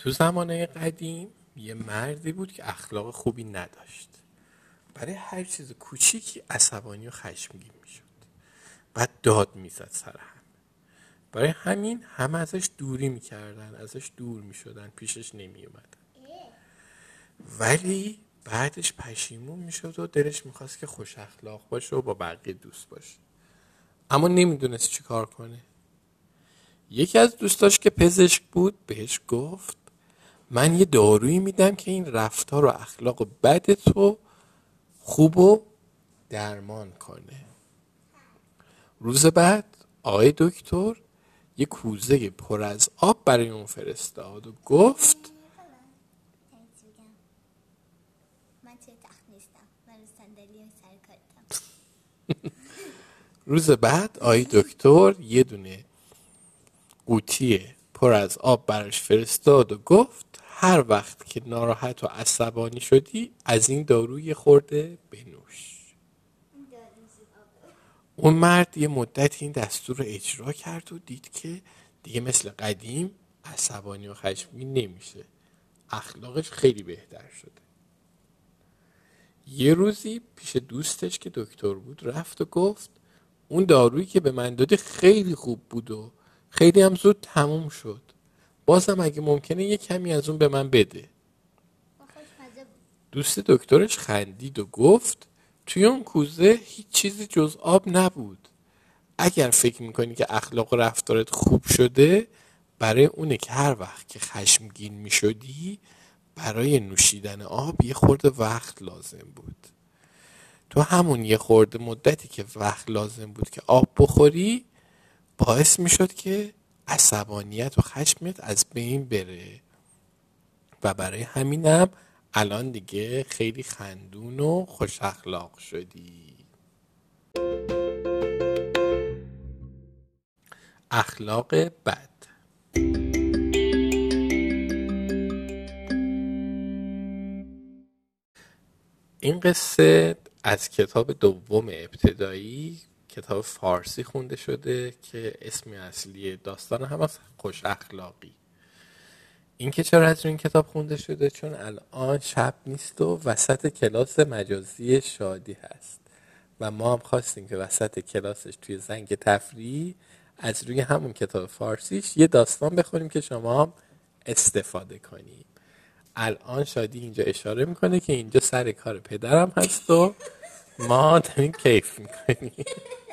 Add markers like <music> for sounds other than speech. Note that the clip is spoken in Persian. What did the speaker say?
تو زمانه قدیم یه مردی بود که اخلاق خوبی نداشت. برای هر چیز کوچیکی عصبانی و خشمگین می‌شد بعد داد می‌زد سر هم. برای همین همه ازش دوری می‌کردن ازش دور می‌شدن پیشش نمیومدن ولی بعدش پشیمون می‌شد و دلش می‌خواست که خوش اخلاق باشه و با بقیه دوست باشه. اما نمی‌دونست چی کار کنه. یکی از دوستاش که پزشک بود بهش گفت من یه دارویی میدم که این رفتار و اخلاق بد تو خوب و درمان کنه. روز بعد آقای دکتر یه کوزه پر از آب برای اون فرستاد و گفت روز بعد آقای دکتر یه دونه قوطی پر از آب براش فرستاد و گفت هر وقت که ناراحت و عصبانی شدی از این داروی خورده بنوش. اون مرد یه مدت این دستور رو اجرا کرد و دید که دیگه مثل قدیم عصبانی و خشمگین نمیشه. اخلاقش خیلی بهتر شده. یه روزی پیش دوستش که دکتر بود رفت و گفت اون دارویی که به من دادی خیلی خوب بود و خیلی هم زود تموم شد. بازم اگه ممکنه یه کمی از اون به من بده. دوست دکترش خندید و گفت توی اون کوزه هیچ چیزی جز آب نبود. اگر فکر می‌کنی که اخلاق و رفتارت خوب شده برای اونه که هر وقت که خشمگین می‌شدی برای نوشیدن آب یه خورده وقت لازم بود. تو همون یه خورده مدتی که وقت لازم بود که آب بخوری باعث می‌شد که عصبانیت و خشمت از بین بره. و برای همینم الان دیگه خیلی خندون و خوش اخلاق شدی. اخلاق بد. این قصه از کتاب دوم ابتدایی کتاب فارسی خونده شده که اسم اصلی داستان هم از خوش اخلاقی. این که چرا از این کتاب خونده شده؟ چون الان شب نیست و وسط کلاس مجازی شادی هست. و ما هم خواستیم که وسط کلاسش توی زنگ تفریح از روی همون کتاب فارسیش یه داستان بخونیم که شما هم استفاده کنیم. الان شادی اینجا اشاره می‌کنه که اینجا سر کار پدرم هست و Martin Kaifenkönig. <laughs>